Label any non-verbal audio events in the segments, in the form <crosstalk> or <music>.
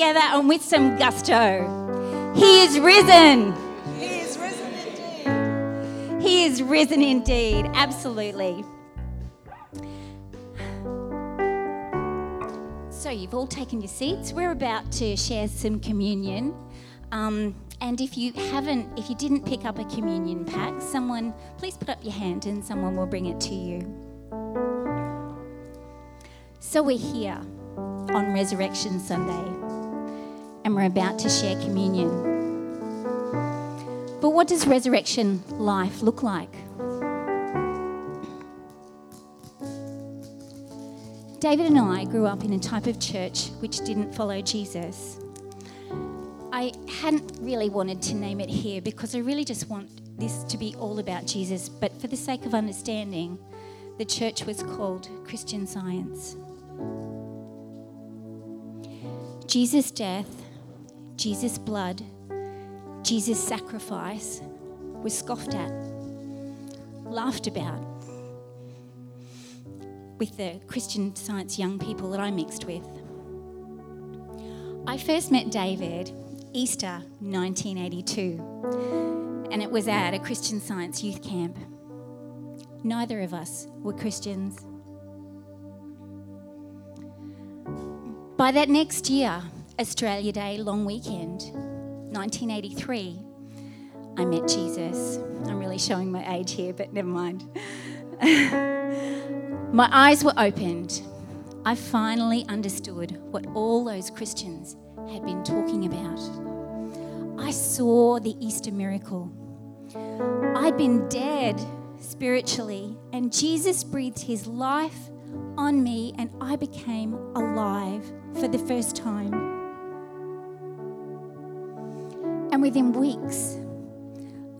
together and with some gusto. He is risen. He is risen indeed. He is risen indeed. Absolutely. So, you've all taken your seats. We're about to share some communion. Um, and if you haven't, if you didn't pick up a communion pack, someone, please put up your hand and someone will bring it to you. So, we're here on Resurrection Sunday and we're about to share communion. But what does resurrection life look like? David and I grew up in a type of church which didn't follow Jesus. I hadn't really wanted to name it here because I really just want this to be all about Jesus, but for the sake of understanding, the church was called Christian Science. Jesus' death, Jesus' blood, Jesus' sacrifice was scoffed at, laughed about with the Christian Science young people that I mixed with. I first met David Easter 1982, and it was at a Christian Science youth camp. Neither of us were Christians. By that next year, Australia Day long weekend, 1983, I met Jesus. I'm really showing my age here, but never mind. <laughs> my eyes were opened. I finally understood what all those Christians had been talking about. I saw the Easter miracle. I'd been dead spiritually, and Jesus breathed his life on me, and I became alive for the first time. And within weeks,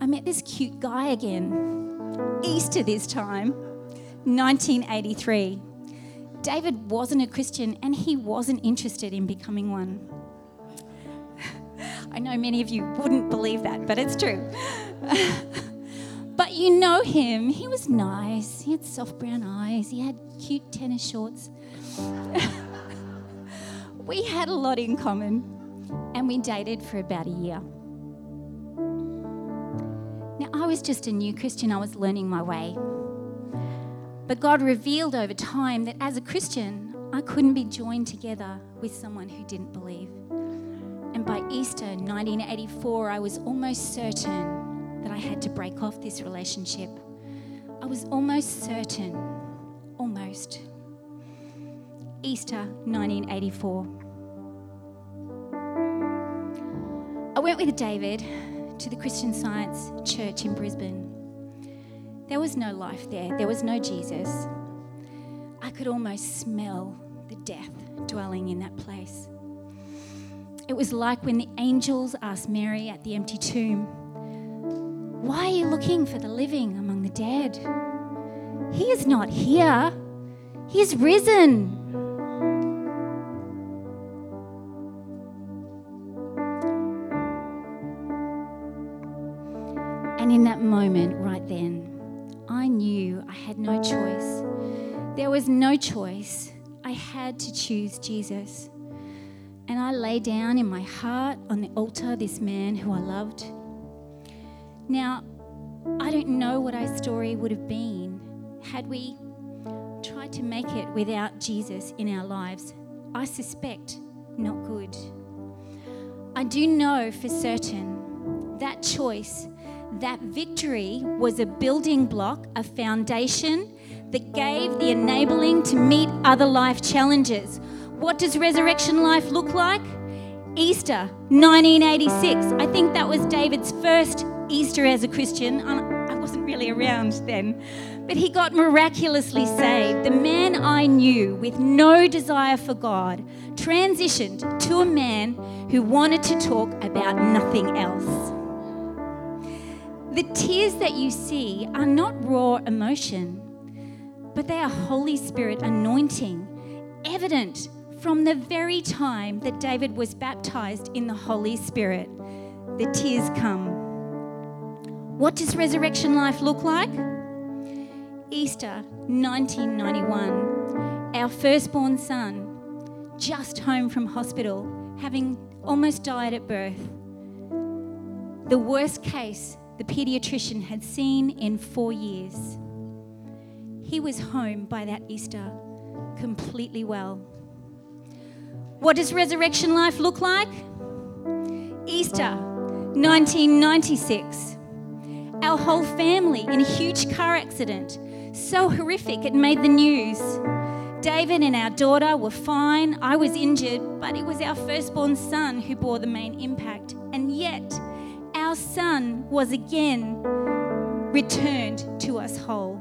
I met this cute guy again. Easter this time, 1983. David wasn't a Christian and he wasn't interested in becoming one. <laughs> I know many of you wouldn't believe that, but it's true. <laughs> but you know him. He was nice. He had soft brown eyes. He had cute tennis shorts. <laughs> we had a lot in common and we dated for about a year. Was just a new Christian, I was learning my way. But God revealed over time that as a Christian, I couldn't be joined together with someone who didn't believe. And by Easter 1984, I was almost certain that I had to break off this relationship. I was almost certain, almost. Easter 1984. I went with David to the Christian Science Church in Brisbane. There was no life there, there was no Jesus. I could almost smell the death dwelling in that place. It was like when the angels asked Mary at the empty tomb, Why are you looking for the living among the dead? He is not here, he is risen. Moment, right then, I knew I had no choice. There was no choice. I had to choose Jesus. And I lay down in my heart on the altar this man who I loved. Now, I don't know what our story would have been had we tried to make it without Jesus in our lives. I suspect not good. I do know for certain that choice, that victory was a building block, a foundation that gave the enabling to meet other life challenges what does resurrection life look like? Easter 1986. I think that was David's first Easter as a Christian. I wasn't really around then, but he got miraculously saved. The man I knew with no desire for God transitioned to a man who wanted to talk about nothing else. The tears that you see are not raw emotion, but they are Holy Spirit anointing, evident from the very time that David was baptized in the Holy Spirit, the tears come. What does resurrection life look like? Easter 1991, our firstborn son, just home from hospital, having almost died at birth. The worst case the pediatrician had seen in four years. He was home by that Easter, completely well. What does resurrection life look like? Easter 1996. Our whole family in a huge car accident. So horrific, it made the news. David and our daughter were fine. I was injured, but it was our firstborn son who bore the main impact. Son was again returned to us whole.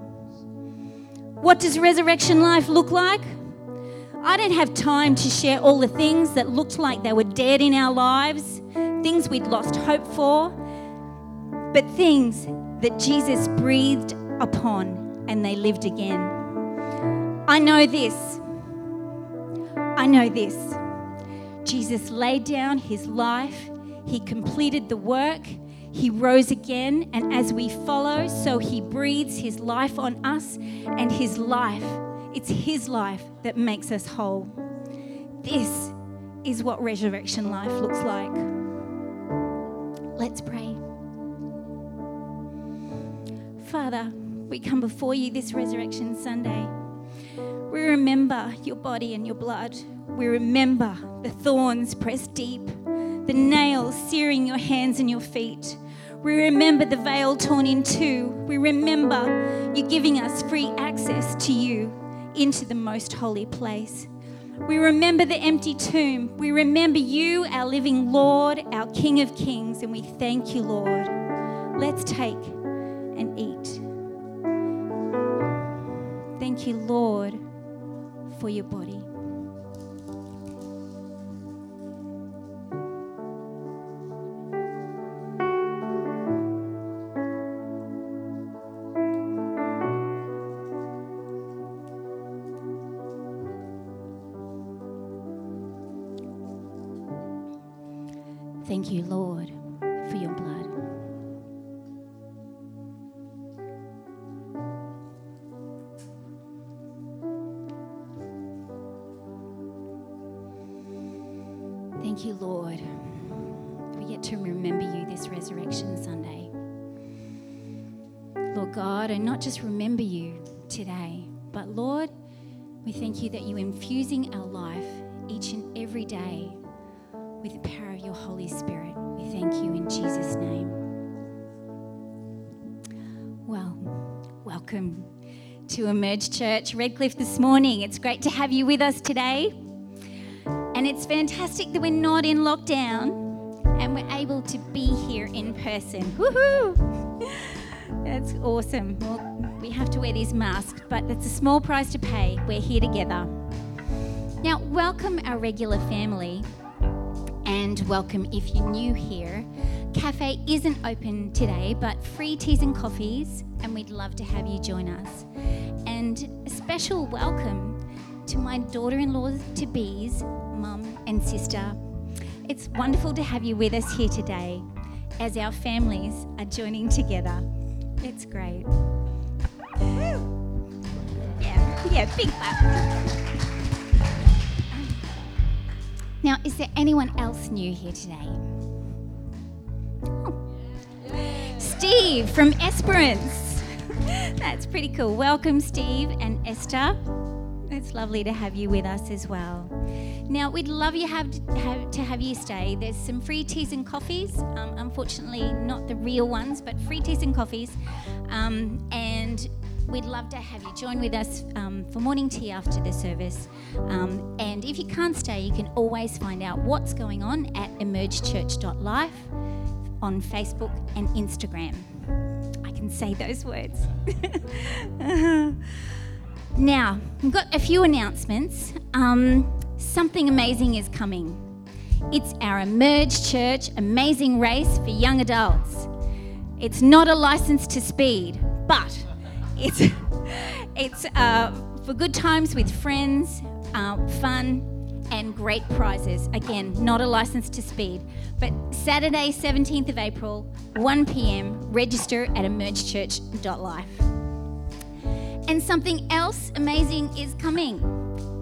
What does resurrection life look like? I don't have time to share all the things that looked like they were dead in our lives, things we'd lost hope for, but things that Jesus breathed upon and they lived again. I know this. I know this. Jesus laid down his life, he completed the work, he rose again, and as we follow, so he breathes his life on us, and his life, it's his life that makes us whole. This is what resurrection life looks like. Let's pray. Father, we come before you this Resurrection Sunday. We remember your body and your blood. We remember the thorns pressed deep, the nails searing your hands and your feet. We remember the veil torn in two. We remember you giving us free access to you into the most holy place. We remember the empty tomb. We remember you, our living Lord, our King of Kings, and we thank you, Lord. Let's take and eat. Thank you, Lord, for your body. Thank you, Lord. We get to remember you this Resurrection Sunday. Lord God, and not just remember you today, but Lord, we thank you that you're infusing our life each and every day with the power of your Holy Spirit. We thank you in Jesus' name. Well, welcome to Emerge Church Redcliffe this morning. It's great to have you with us today. And it's fantastic that we're not in lockdown and we're able to be here in person. Woohoo! <laughs> That's awesome. Well, we have to wear these masks, but it's a small price to pay. We're here together. Now, welcome our regular family and welcome if you're new here. Cafe isn't open today, but free teas and coffees, and we'd love to have you join us. And a special welcome to my daughter in law to be's mum and sister. It's wonderful to have you with us here today as our families are joining together. It's great. Yeah, yeah, big clap. Now, is there anyone else new here today? Steve from Esperance. <laughs> That's pretty cool. Welcome, Steve and Esther. It's lovely to have you with us as well. Now, we'd love you have, have, to have you stay. There's some free teas and coffees. Um, unfortunately, not the real ones, but free teas and coffees. Um, and we'd love to have you join with us um, for morning tea after the service. Um, and if you can't stay, you can always find out what's going on at emergechurch.life on Facebook and Instagram. I can say those words. <laughs> now, we've got a few announcements. Um, something amazing is coming. It's our Emerge Church Amazing Race for Young Adults. It's not a license to speed, but <laughs> it's it's uh, for good times with friends, uh, fun, and great prizes. Again, not a license to speed. But Saturday, 17th of April, 1 p.m. Register at emergechurch.life. And something else amazing is coming.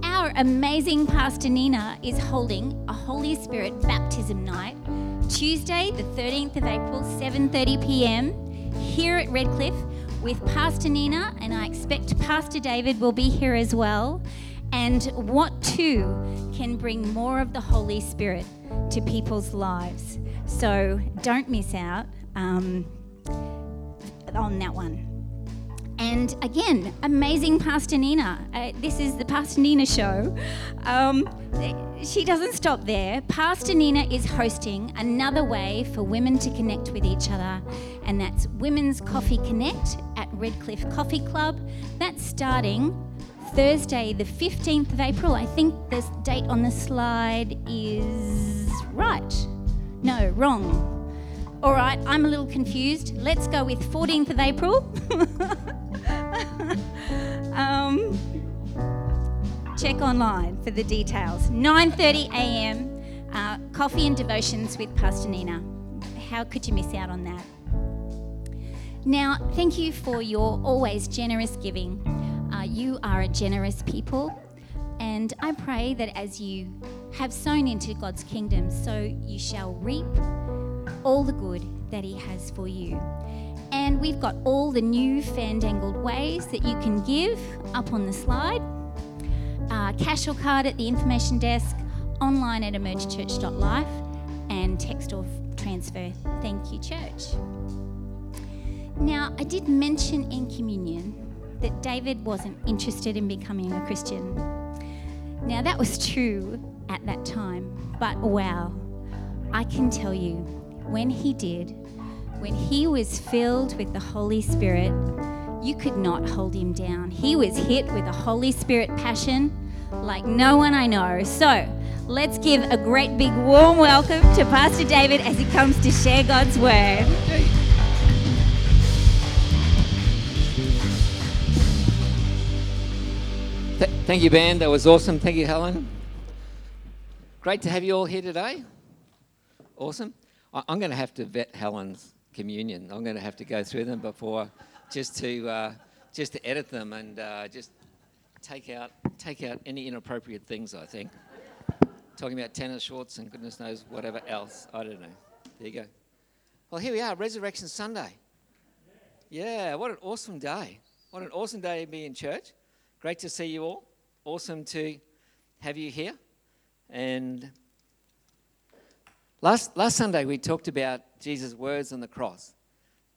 Our amazing Pastor Nina is holding a Holy Spirit baptism night Tuesday, the 13th of April, 7:30 p.m. here at Redcliffe with Pastor Nina, and I expect Pastor David will be here as well. And what too can bring more of the Holy Spirit to people's lives. So don't miss out um, on that one. And again, amazing Pastor Nina. Uh, this is the Pastor Nina show. Um, she doesn't stop there. Pastor Nina is hosting another way for women to connect with each other, and that's Women's Coffee Connect at Redcliffe Coffee Club. That's starting Thursday, the 15th of April. I think the date on the slide is right. No, wrong. All right, I'm a little confused. Let's go with 14th of April. <laughs> <laughs> um, check online for the details. 9:30 a.m. Uh, coffee and devotions with Pastor Nina. How could you miss out on that? Now, thank you for your always generous giving. Uh, you are a generous people, and I pray that as you have sown into God's kingdom, so you shall reap all the good that He has for you. And we've got all the new fandangled ways that you can give up on the slide uh, cash or card at the information desk, online at emergechurch.life, and text or transfer. Thank you, church. Now, I did mention in communion that David wasn't interested in becoming a Christian. Now, that was true at that time, but wow, I can tell you, when he did, when he was filled with the Holy Spirit, you could not hold him down. He was hit with a Holy Spirit passion like no one I know. So let's give a great big warm welcome to Pastor David as he comes to share God's word. thank you, Ben. That was awesome. Thank you, Helen. Great to have you all here today. Awesome. I'm going to have to vet Helen's communion. I'm going to have to go through them before, just to uh, just to edit them and uh, just take out take out any inappropriate things. I think talking about tennis shorts and goodness knows whatever else. I don't know. There you go. Well, here we are, Resurrection Sunday. Yeah, what an awesome day! What an awesome day to be in church. Great to see you all. Awesome to have you here. And last last Sunday we talked about Jesus' words on the cross.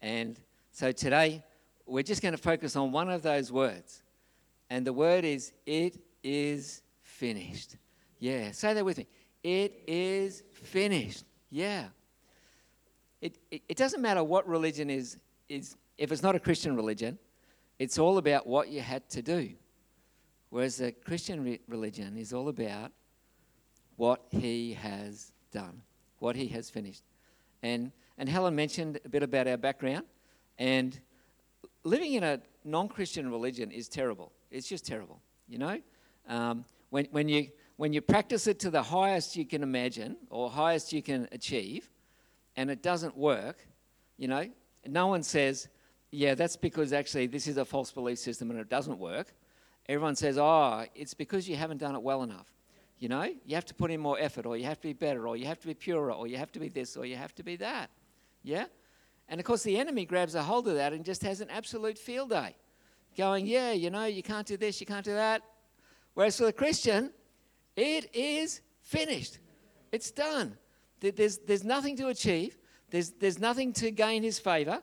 And so today, we're just going to focus on one of those words. And the word is, it is finished. Yeah, say that with me. It is finished. Yeah. It, it, it doesn't matter what religion is, is, if it's not a Christian religion, it's all about what you had to do. Whereas the Christian re- religion is all about what he has done, what he has finished. And, and Helen mentioned a bit about our background. And living in a non Christian religion is terrible. It's just terrible, you know? Um, when, when, you, when you practice it to the highest you can imagine or highest you can achieve, and it doesn't work, you know, no one says, yeah, that's because actually this is a false belief system and it doesn't work. Everyone says, oh, it's because you haven't done it well enough. You know, you have to put in more effort, or you have to be better, or you have to be purer, or you have to be this, or you have to be that. Yeah? And of course, the enemy grabs a hold of that and just has an absolute field day, going, yeah, you know, you can't do this, you can't do that. Whereas for the Christian, it is finished, it's done. There's, there's nothing to achieve, there's, there's nothing to gain his favor.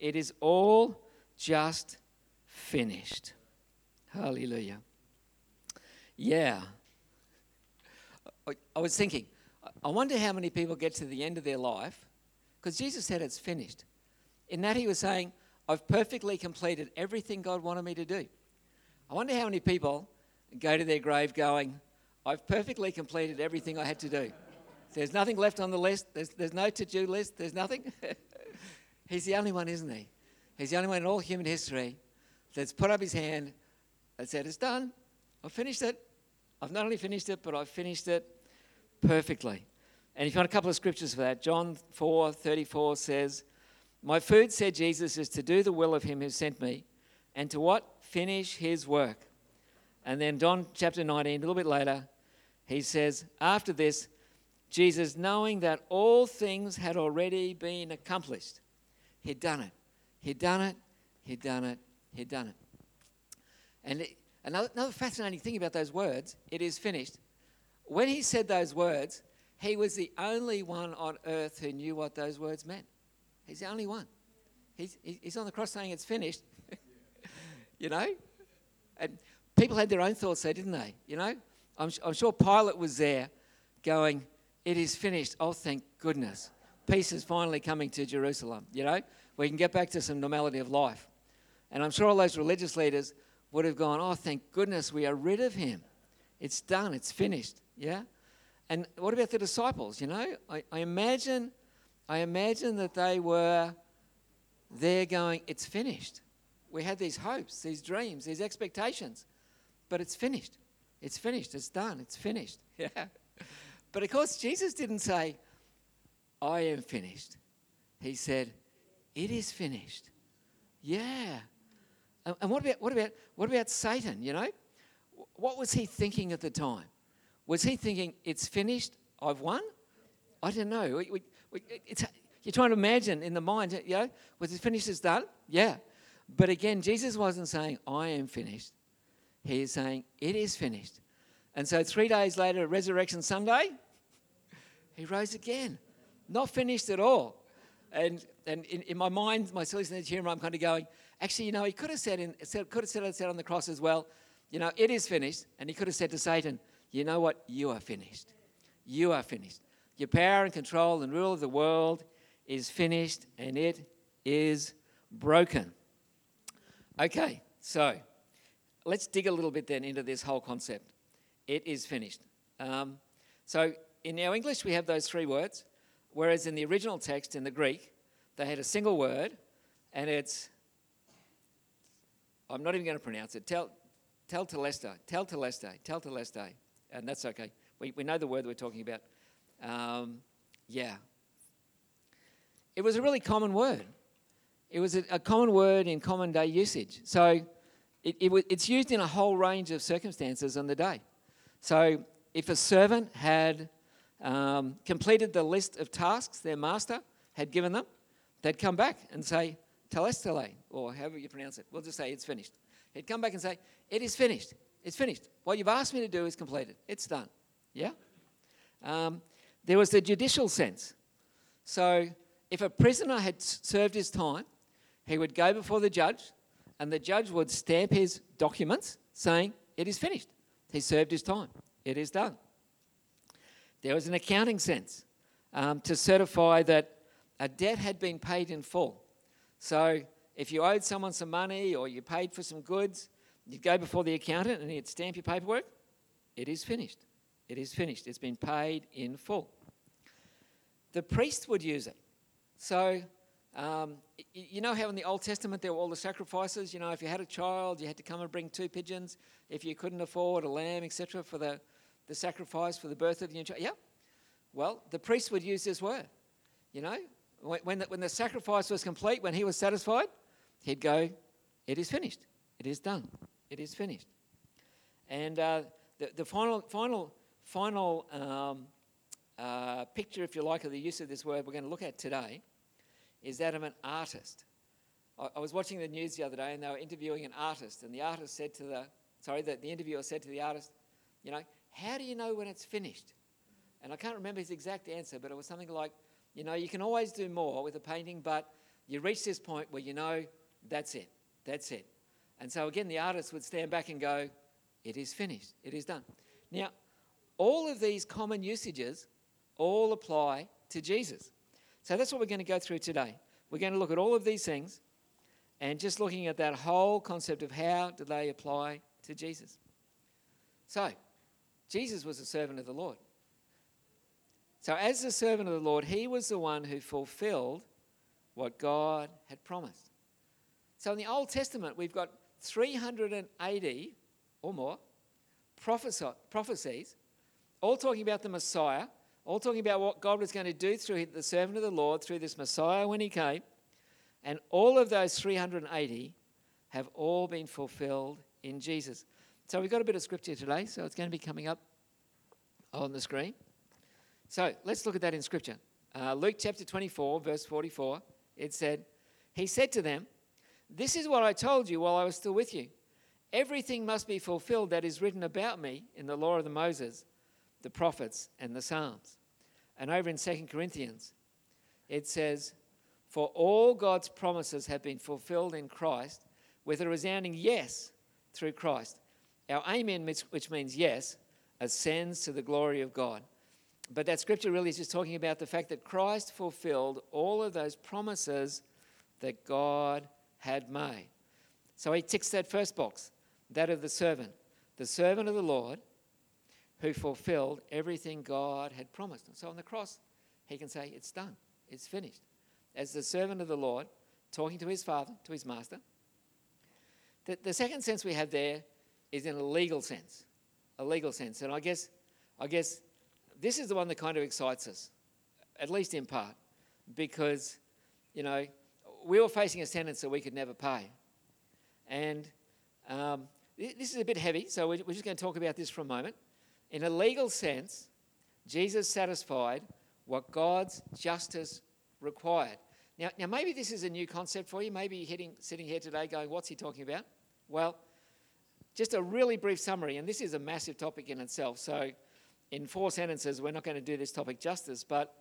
It is all just finished. Hallelujah. Yeah. I was thinking, I wonder how many people get to the end of their life, because Jesus said it's finished. In that, he was saying, I've perfectly completed everything God wanted me to do. I wonder how many people go to their grave going, I've perfectly completed everything I had to do. There's nothing left on the list, there's, there's no to do list, there's nothing. <laughs> He's the only one, isn't he? He's the only one in all human history that's put up his hand and said, It's done. I've finished it. I've not only finished it, but I've finished it perfectly. And if you want a couple of scriptures for that, John 4 34 says, My food, said Jesus, is to do the will of him who sent me, and to what? Finish his work. And then John chapter 19, a little bit later, he says, After this, Jesus, knowing that all things had already been accomplished, he'd done it. He'd done it. He'd done it. He'd done it. And it, another, another fascinating thing about those words, it is finished. When he said those words, he was the only one on earth who knew what those words meant. He's the only one. He's, he's on the cross saying it's finished. <laughs> you know? And people had their own thoughts there, didn't they? You know? I'm, I'm sure Pilate was there going, It is finished. Oh, thank goodness. Peace is finally coming to Jerusalem. You know? We can get back to some normality of life. And I'm sure all those religious leaders would have gone, Oh, thank goodness we are rid of him. It's done, it's finished. Yeah? And what about the disciples? You know, I, I imagine, I imagine that they were there going, It's finished. We had these hopes, these dreams, these expectations, but it's finished. It's finished. It's done. It's finished. <laughs> Yeah. But of course, Jesus didn't say, I am finished. He said, It is finished. Yeah. And what about, what about, what about Satan, you know? What was he thinking at the time? Was he thinking, it's finished, I've won? I don't know. We, we, you're trying to imagine in the mind, you know, was it finished, it's done? Yeah. But again, Jesus wasn't saying, I am finished. He is saying, it is finished. And so three days later, Resurrection Sunday, he rose again. Not finished at all. And, and in, in my mind, my silly sense of humor, I'm kind of going, actually, you know, he could have said, in, said could have said, said on the cross as well, you know, it is finished. And he could have said to Satan, you know what? You are finished. You are finished. Your power and control and rule of the world is finished and it is broken. Okay, so let's dig a little bit then into this whole concept. It is finished. Um, so in our English, we have those three words, whereas in the original text, in the Greek, they had a single word, and it's, I'm not even going to pronounce it, tel, tel teleste, tel teleste, tel teleste, and that's okay. We, we know the word we're talking about. Um, yeah. It was a really common word. It was a, a common word in common day usage. So it, it, it's used in a whole range of circumstances on the day. So if a servant had um, completed the list of tasks their master had given them, they'd come back and say, telestele, or however you pronounce it. We'll just say it's finished. He'd come back and say, it is finished. It's finished. What you've asked me to do is completed. It's done. Yeah? Um, there was the judicial sense. So if a prisoner had served his time, he would go before the judge, and the judge would stamp his documents saying, It is finished. He served his time. It is done. There was an accounting sense um, to certify that a debt had been paid in full. So if you owed someone some money or you paid for some goods, you'd go before the accountant and he'd stamp your paperwork. It is finished. It is finished. It's been paid in full. The priest would use it. So, um, you know how in the Old Testament there were all the sacrifices? You know, if you had a child, you had to come and bring two pigeons. If you couldn't afford a lamb, etc., for the, the sacrifice for the birth of new child. Yeah. Well, the priest would use this word. You know, when, when the, when the sacrifice was complete, when he was satisfied, he'd go, It is finished. It is done. It is finished. And uh, the, the final, final, final um, uh, picture, if you like, of the use of this word we're going to look at today is that of an artist. I, I was watching the news the other day and they were interviewing an artist, and the artist said to the, sorry, the, the interviewer said to the artist, you know, how do you know when it's finished? And I can't remember his exact answer, but it was something like, you know, you can always do more with a painting, but you reach this point where you know that's it, that's it. And so again, the artist would stand back and go, It is finished, it is done. Now, all of these common usages all apply to Jesus. So that's what we're going to go through today. We're going to look at all of these things and just looking at that whole concept of how do they apply to Jesus. So, Jesus was a servant of the Lord. So, as the servant of the Lord, he was the one who fulfilled what God had promised. So, in the Old Testament, we've got 380 or more prophecies, all talking about the Messiah, all talking about what God was going to do through the servant of the Lord, through this Messiah when he came. And all of those 380 have all been fulfilled in Jesus. So we've got a bit of scripture today, so it's going to be coming up on the screen. So let's look at that in scripture. Uh, Luke chapter 24, verse 44, it said, He said to them, This is what I told you while I was still with you. Everything must be fulfilled that is written about me in the law of the Moses, the prophets, and the Psalms. And over in 2 Corinthians, it says, For all God's promises have been fulfilled in Christ with a resounding yes through Christ. Our amen, which means yes, ascends to the glory of God. But that scripture really is just talking about the fact that Christ fulfilled all of those promises that God had made. So he ticks that first box, that of the servant, the servant of the Lord who fulfilled everything God had promised. And so on the cross, he can say, It's done, it's finished. As the servant of the Lord, talking to his father, to his master. The, the second sense we have there is in a legal sense. A legal sense. And I guess, I guess this is the one that kind of excites us, at least in part, because, you know, we were facing a sentence that we could never pay. And um, this is a bit heavy, so we're just going to talk about this for a moment. In a legal sense, Jesus satisfied what God's justice required. Now, now maybe this is a new concept for you. Maybe you're hitting, sitting here today going, What's he talking about? Well, just a really brief summary, and this is a massive topic in itself. So, in four sentences, we're not going to do this topic justice, but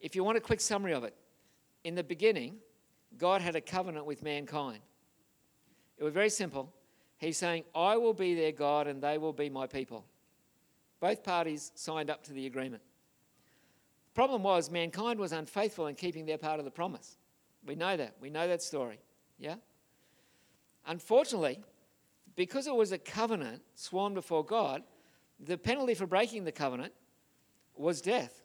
if you want a quick summary of it, in the beginning, God had a covenant with mankind. It was very simple. He's saying, I will be their God and they will be my people. Both parties signed up to the agreement. The problem was mankind was unfaithful in keeping their part of the promise. We know that. We know that story. Yeah? Unfortunately, because it was a covenant sworn before God, the penalty for breaking the covenant was death.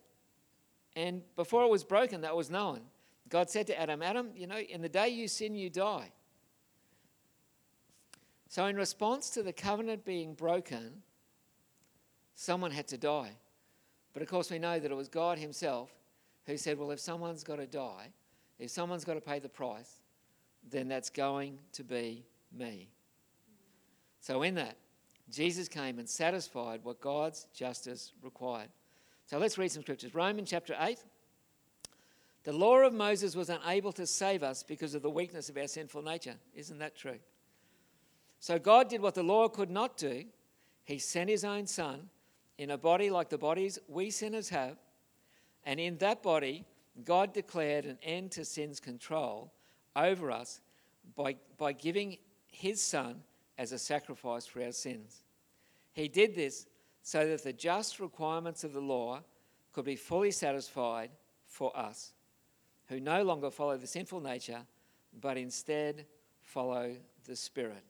And before it was broken, that was known. God said to Adam, Adam, you know, in the day you sin, you die. So, in response to the covenant being broken, someone had to die. But of course, we know that it was God Himself who said, Well, if someone's got to die, if someone's got to pay the price, then that's going to be me. So, in that, Jesus came and satisfied what God's justice required. So, let's read some scriptures. Romans chapter 8. The law of Moses was unable to save us because of the weakness of our sinful nature. Isn't that true? So God did what the law could not do. He sent his own son in a body like the bodies we sinners have. And in that body, God declared an end to sin's control over us by, by giving his son as a sacrifice for our sins. He did this so that the just requirements of the law could be fully satisfied for us, who no longer follow the sinful nature, but instead follow the Spirit.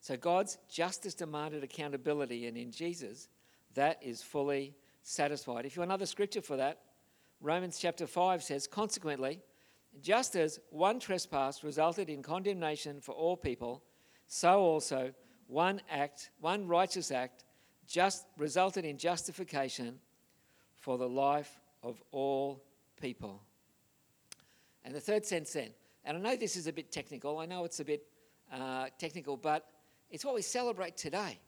So God's justice demanded accountability, and in Jesus, that is fully satisfied. If you want another scripture for that, Romans chapter 5 says, Consequently, just as one trespass resulted in condemnation for all people, so also one act, one righteous act, just resulted in justification for the life of all people. And the third sense, then, and I know this is a bit technical, I know it's a bit uh, technical, but it's what we celebrate today.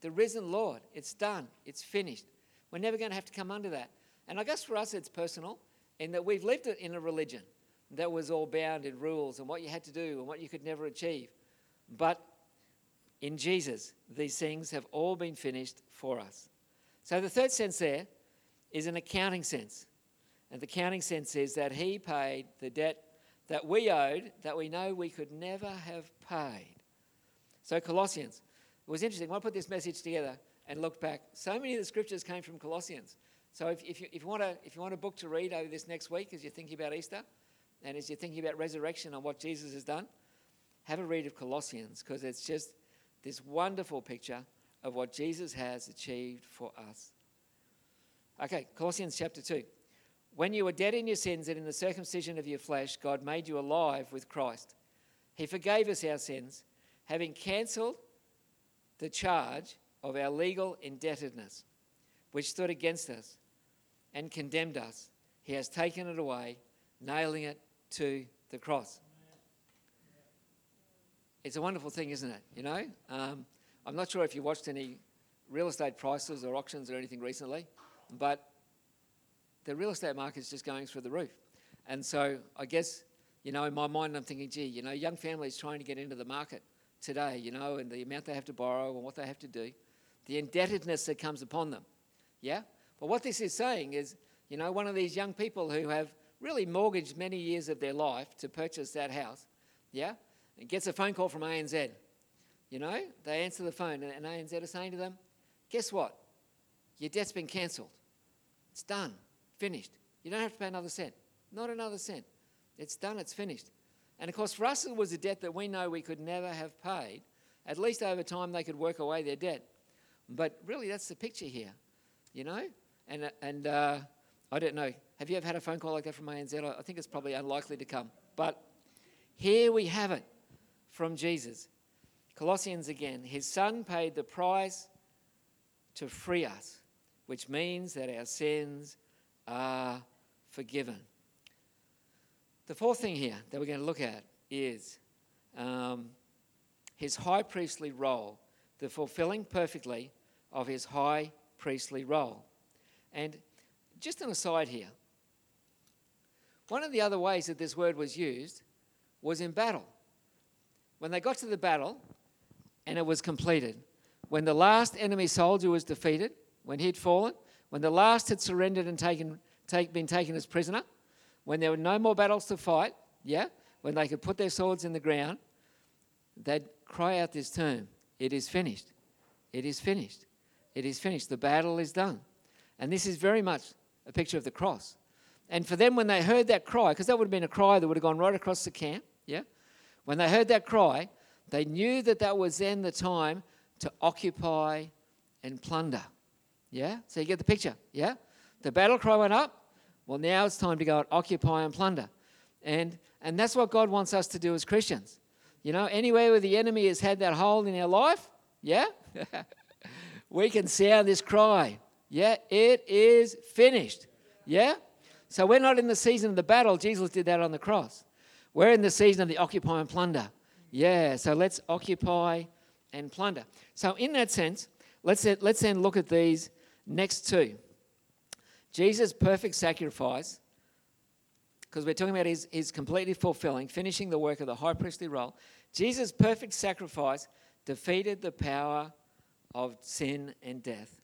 The risen Lord. It's done, it's finished. We're never going to have to come under that. And I guess for us, it's personal in that we've lived it in a religion that was all bound in rules and what you had to do and what you could never achieve. But in Jesus, these things have all been finished for us. So the third sense there is an accounting sense. And the accounting sense is that He paid the debt that we owed that we know we could never have paid. So, Colossians. It was interesting. When I put this message together and looked back, so many of the scriptures came from Colossians. So, if, if, you, if, you want a, if you want a book to read over this next week as you're thinking about Easter and as you're thinking about resurrection and what Jesus has done, have a read of Colossians because it's just this wonderful picture of what Jesus has achieved for us. Okay, Colossians chapter 2. When you were dead in your sins and in the circumcision of your flesh, God made you alive with Christ. He forgave us our sins having cancelled the charge of our legal indebtedness, which stood against us and condemned us, he has taken it away, nailing it to the cross. it's a wonderful thing, isn't it? You know, um, I'm not sure if you watched any real estate prices or auctions or anything recently, but the real estate market's just going through the roof. And so I guess, you know, in my mind, I'm thinking, gee, you know, young families trying to get into the market today, you know, and the amount they have to borrow and what they have to do, the indebtedness that comes upon them. Yeah? But what this is saying is, you know, one of these young people who have really mortgaged many years of their life to purchase that house, yeah, and gets a phone call from ANZ. You know, they answer the phone, and ANZ are saying to them, guess what? Your debt's been cancelled. It's done, finished. You don't have to pay another cent. Not another cent. It's done, it's finished. And of course, for us, it was a debt that we know we could never have paid. At least over time, they could work away their debt. But really, that's the picture here, you know? And, and uh, I don't know. Have you ever had a phone call like that from ANZ? I think it's probably unlikely to come. But here we have it from Jesus. Colossians again. His son paid the price to free us, which means that our sins are forgiven. The fourth thing here that we're going to look at is um, his high priestly role, the fulfilling perfectly of his high priestly role. And just an aside here one of the other ways that this word was used was in battle. When they got to the battle and it was completed, when the last enemy soldier was defeated, when he'd fallen, when the last had surrendered and taken, take, been taken as prisoner, when there were no more battles to fight, yeah, when they could put their swords in the ground, they'd cry out this term It is finished. It is finished. It is finished. The battle is done. And this is very much a picture of the cross. And for them, when they heard that cry, because that would have been a cry that would have gone right across the camp, yeah? When they heard that cry, they knew that that was then the time to occupy and plunder. Yeah? So you get the picture, yeah? The battle cry went up. Well, now it's time to go occupy and plunder. And, and that's what God wants us to do as Christians. You know, anywhere where the enemy has had that hold in our life, yeah? <laughs> we can sound this cry. Yeah, it is finished. Yeah? So we're not in the season of the battle. Jesus did that on the cross. We're in the season of the occupy and plunder. Yeah, so let's occupy and plunder. So, in that sense, let's, let's then look at these next two. Jesus' perfect sacrifice, because we're talking about his, his completely fulfilling, finishing the work of the high priestly role. Jesus' perfect sacrifice defeated the power of sin and death.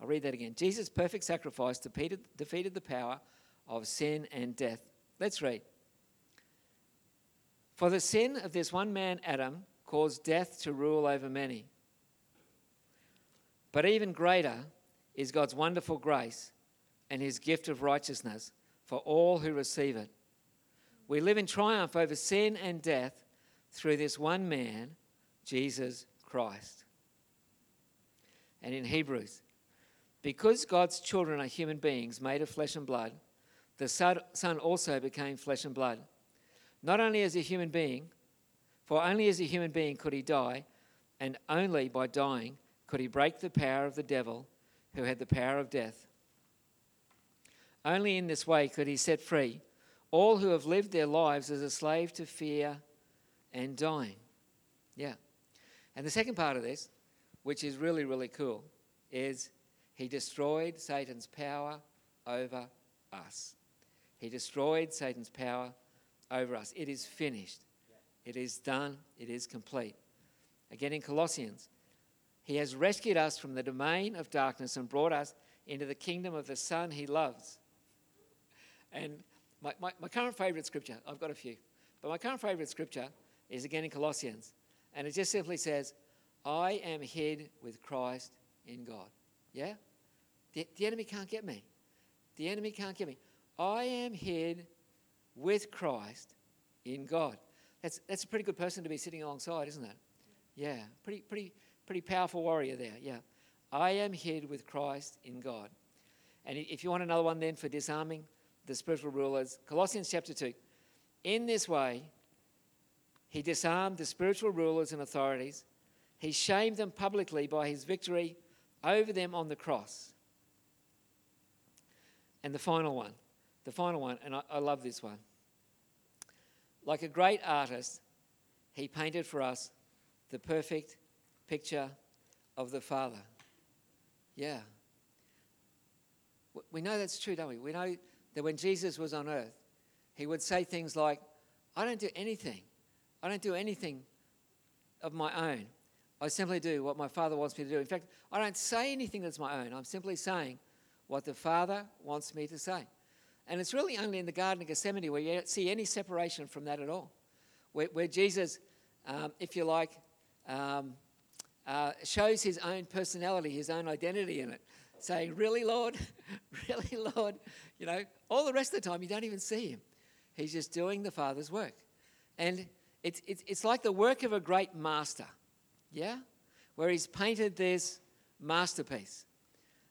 I'll read that again. Jesus' perfect sacrifice defeated, defeated the power of sin and death. Let's read. For the sin of this one man, Adam, caused death to rule over many. But even greater is God's wonderful grace and his gift of righteousness for all who receive it. We live in triumph over sin and death through this one man, Jesus Christ. And in Hebrews, because God's children are human beings made of flesh and blood, the Son also became flesh and blood. Not only as a human being, for only as a human being could he die, and only by dying could he break the power of the devil who had the power of death. Only in this way could he set free all who have lived their lives as a slave to fear and dying. Yeah. And the second part of this, which is really, really cool, is he destroyed Satan's power over us. He destroyed Satan's power over us. It is finished. It is done. It is complete. Again in Colossians, he has rescued us from the domain of darkness and brought us into the kingdom of the Son he loves. And my, my, my current favourite scripture, I've got a few, but my current favourite scripture is again in Colossians. And it just simply says, I am hid with Christ in God. Yeah? The, the enemy can't get me. The enemy can't get me. I am hid with Christ in God. That's, that's a pretty good person to be sitting alongside, isn't it? Yeah, pretty, pretty, pretty powerful warrior there. Yeah. I am hid with Christ in God. And if you want another one then for disarming the spiritual rulers, Colossians chapter 2. In this way, he disarmed the spiritual rulers and authorities. He shamed them publicly by his victory over them on the cross. And the final one, the final one, and I, I love this one. Like a great artist, he painted for us the perfect picture of the Father. Yeah. We know that's true, don't we? We know that when Jesus was on earth, he would say things like, I don't do anything. I don't do anything of my own. I simply do what my Father wants me to do. In fact, I don't say anything that's my own. I'm simply saying what the Father wants me to say. And it's really only in the Garden of Gethsemane where you see any separation from that at all. Where, where Jesus, um, if you like, um, uh, shows his own personality, his own identity in it, saying, Really, Lord? <laughs> really, Lord? You know, all the rest of the time you don't even see him. He's just doing the Father's work. And it's, it's, it's like the work of a great master, yeah? Where he's painted this masterpiece.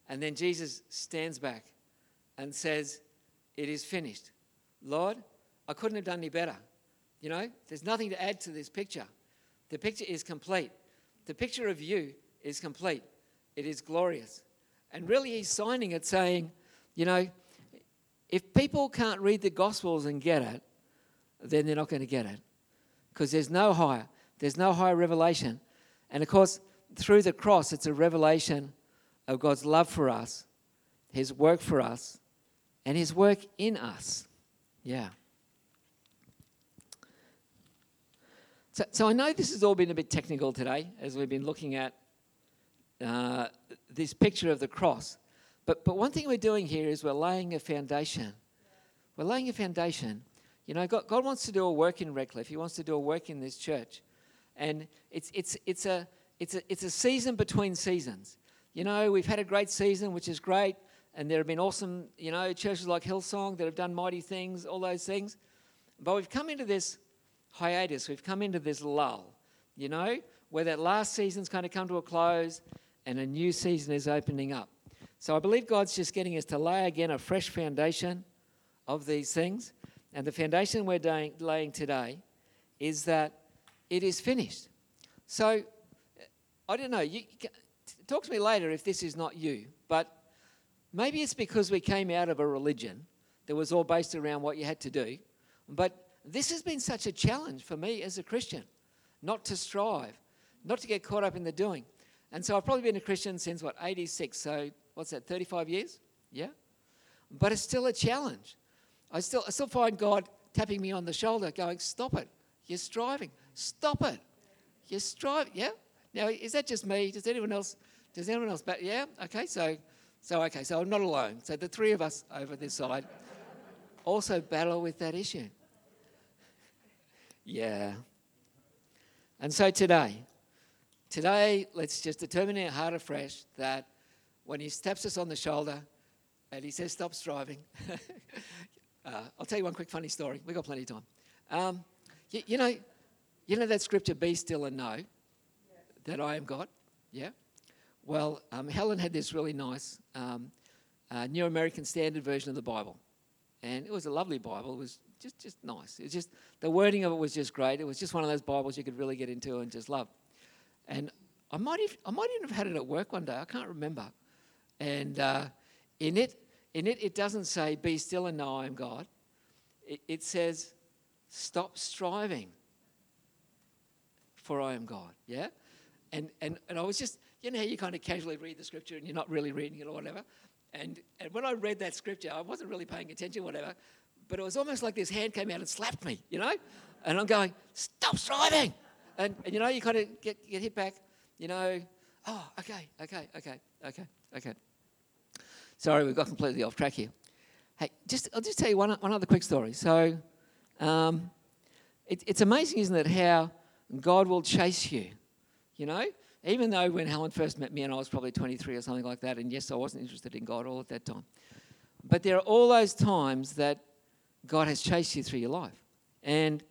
And then Jesus stands back and says, It is finished. Lord, I couldn't have done any better. You know, there's nothing to add to this picture. The picture is complete. The picture of you is complete. It is glorious. And really, he's signing it saying, you know, if people can't read the Gospels and get it, then they're not going to get it. Because there's no higher, there's no higher revelation. And of course, through the cross, it's a revelation of God's love for us, His work for us, and His work in us. Yeah. So, so I know this has all been a bit technical today as we've been looking at uh, this picture of the cross. But, but one thing we're doing here is we're laying a foundation. We're laying a foundation. You know, God, God wants to do a work in Redcliffe. He wants to do a work in this church. And it's, it's, it's, a, it's, a, it's a season between seasons. You know, we've had a great season, which is great. And there have been awesome, you know, churches like Hillsong that have done mighty things, all those things. But we've come into this hiatus. We've come into this lull, you know, where that last season's kind of come to a close and a new season is opening up. So I believe God's just getting us to lay again a fresh foundation of these things. And the foundation we're laying today is that it is finished. So I don't know. You, talk to me later if this is not you, but maybe it's because we came out of a religion that was all based around what you had to do. But this has been such a challenge for me as a Christian, not to strive, not to get caught up in the doing. And so I've probably been a Christian since what, 86, so what's that, 35 years? Yeah? But it's still a challenge. I still, I still find God tapping me on the shoulder, going, Stop it. You're striving. Stop it. You're striving. Yeah? Now, is that just me? Does anyone else? Does anyone else? But yeah? Okay, so, so, okay, so I'm not alone. So the three of us over this side also battle with that issue. Yeah. And so today, today, let's just determine in our heart afresh that when he taps us on the shoulder and he says, Stop striving. <laughs> uh, I'll tell you one quick funny story. We've got plenty of time. Um, you, you, know, you know that scripture, be still and know that I am God? Yeah? Well, um, Helen had this really nice um, uh, New American Standard version of the Bible. And it was a lovely Bible. It was just, just nice. It's just, the wording of it was just great. It was just one of those Bibles you could really get into and just love. And I might, have, I might even have had it at work one day. I can't remember. And uh, in it, in it, it doesn't say, be still and know I am God. It, it says, stop striving for I am God. Yeah? And, and, and I was just, you know how you kind of casually read the scripture and you're not really reading it or whatever? And, and when I read that scripture, I wasn't really paying attention, whatever, but it was almost like this hand came out and slapped me, you know? And I'm going, stop striving! And, and you know, you kind of get, get hit back, you know, oh, okay, okay, okay, okay, okay. Sorry, we got completely off track here. Hey, just I'll just tell you one, one other quick story. So, um, it, it's amazing, isn't it, how God will chase you. You know, even though when Helen first met me and I was probably 23 or something like that, and yes, I wasn't interested in God all at that time. But there are all those times that God has chased you through your life. And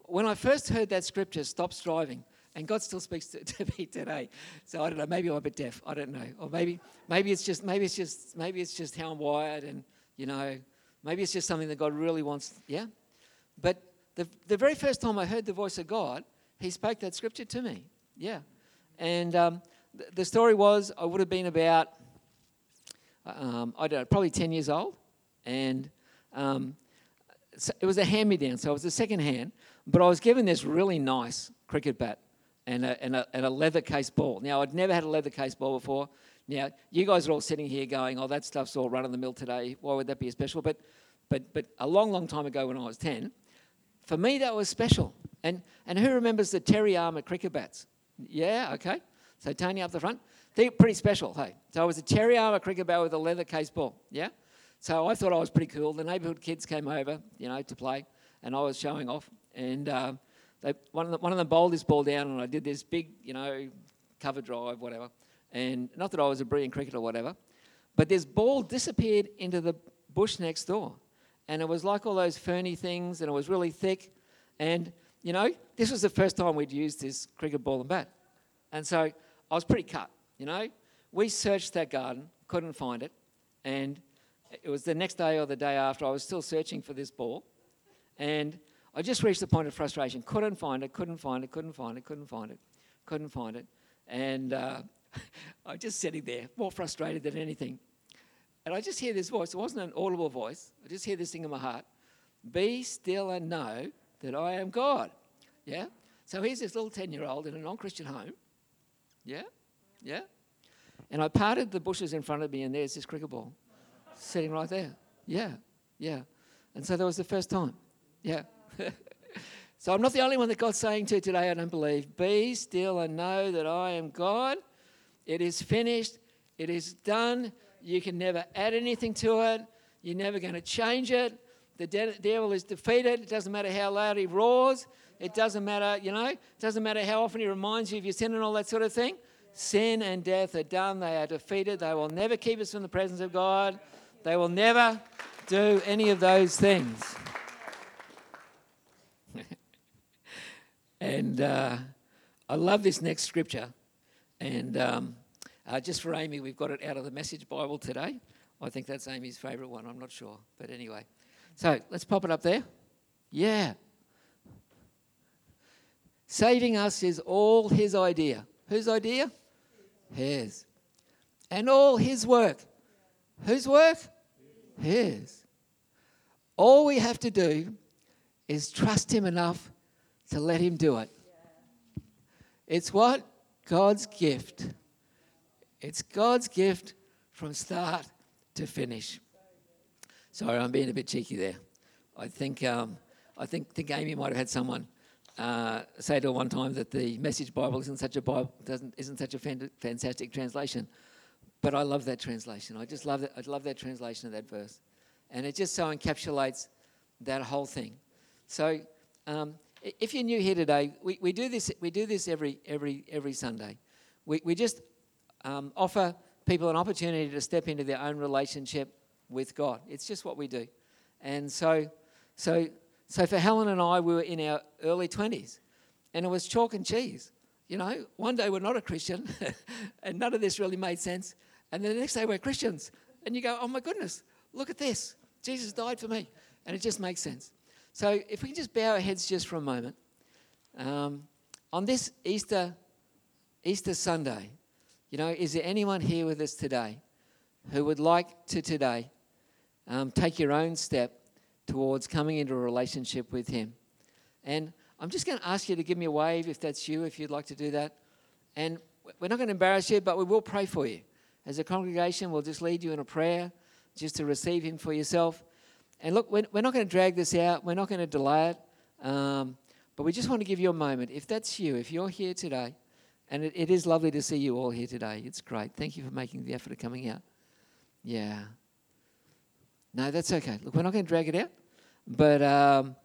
when I first heard that scripture, stop striving, and God still speaks to, <laughs> to me today. So I don't know, maybe I'm a bit deaf. I don't know. Or maybe maybe it's just maybe it's just maybe it's just how I'm wired and you know, maybe it's just something that God really wants, yeah? But the the very first time I heard the voice of God, he spoke that scripture to me. Yeah. And um, th- the story was I would have been about, um, I don't know, probably 10 years old. And um, it was a hand me down, so it was a second hand. But I was given this really nice cricket bat. and a, and a, and a leather case ball. Now, I'd never had a leather case ball before. Now, you guys are all sitting here going, oh, that stuff's all run of the mill today. Why would that be special? But, but, but a long, long time ago when I was 10, for me, that was special. And, and who remembers the Terry Armour cricket bats? Yeah, okay. So Tony up the front. They're pretty special, hey. So it was a Terry Armour cricket bat with a leather case ball, yeah? So I thought I was pretty cool. The neighbourhood kids came over, you know, to play, and I was showing off. And um, they, one, of the, one of them bowled this ball down, and I did this big, you know, cover drive, whatever. And not that I was a brilliant cricketer or whatever, but this ball disappeared into the bush next door. And it was like all those ferny things, and it was really thick. And, you know, this was the first time we'd used this cricket ball and bat. And so I was pretty cut, you know. We searched that garden, couldn't find it. And it was the next day or the day after, I was still searching for this ball. And I just reached the point of frustration. Couldn't find it, couldn't find it, couldn't find it, couldn't find it, couldn't find it. And uh, <laughs> I was just sitting there, more frustrated than anything. And I just hear this voice. It wasn't an audible voice. I just hear this thing in my heart Be still and know that I am God. Yeah? So here's this little 10 year old in a non Christian home. Yeah? Yeah? And I parted the bushes in front of me, and there's this cricket ball sitting right there. Yeah, yeah. And so that was the first time. Yeah. <laughs> so I'm not the only one that God's saying to today, I don't believe. Be still and know that I am God. It is finished, it is done. You can never add anything to it, you're never going to change it. The de- devil is defeated. It doesn't matter how loud he roars. It doesn't matter, you know, it doesn't matter how often he reminds you of your sin and all that sort of thing. Sin and death are done. They are defeated. They will never keep us from the presence of God. They will never do any of those things. <laughs> and uh, I love this next scripture. And um, uh, just for Amy, we've got it out of the Message Bible today. I think that's Amy's favourite one. I'm not sure. But anyway. So let's pop it up there. Yeah. Saving us is all his idea. Whose idea? His. And all his work. Whose work? His. All we have to do is trust him enough to let him do it. It's what? God's gift. It's God's gift from start to finish. Sorry, I'm being a bit cheeky there. I think um, I think, think Amy might have had someone uh, say to her one time that the Message Bible isn't such a Bible doesn't isn't such a fan- fantastic translation, but I love that translation. I just love that. I love that translation of that verse, and it just so encapsulates that whole thing. So, um, if you're new here today, we, we do this. We do this every every every Sunday. We we just um, offer people an opportunity to step into their own relationship with God. It's just what we do. And so, so, so for Helen and I, we were in our early 20s, and it was chalk and cheese. You know, one day we're not a Christian, <laughs> and none of this really made sense. And then the next day we're Christians, and you go, oh my goodness, look at this. Jesus died for me. And it just makes sense. So if we can just bow our heads just for a moment. Um, on this Easter, Easter Sunday, you know, is there anyone here with us today who would like to today um, take your own step towards coming into a relationship with Him. And I'm just going to ask you to give me a wave if that's you, if you'd like to do that. And we're not going to embarrass you, but we will pray for you. As a congregation, we'll just lead you in a prayer just to receive Him for yourself. And look, we're, we're not going to drag this out, we're not going to delay it, um, but we just want to give you a moment. If that's you, if you're here today, and it, it is lovely to see you all here today, it's great. Thank you for making the effort of coming out. Yeah. No, that's okay. Look, we're not going to drag it out. But, um,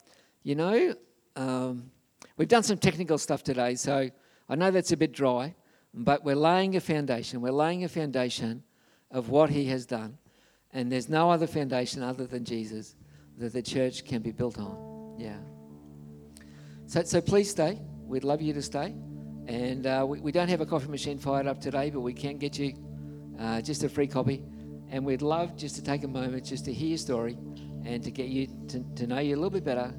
you know, um, we've done some technical stuff today, so I know that's a bit dry, but we're laying a foundation. We're laying a foundation of what He has done. And there's no other foundation other than Jesus that the church can be built on. Yeah. So, so please stay. We'd love you to stay. And uh, we, we, don't have a coffee machine fired up today, but we can get you uh, just a free copy. And we'd love just to take a moment just to hear your story and to get you to, to know you a little bit better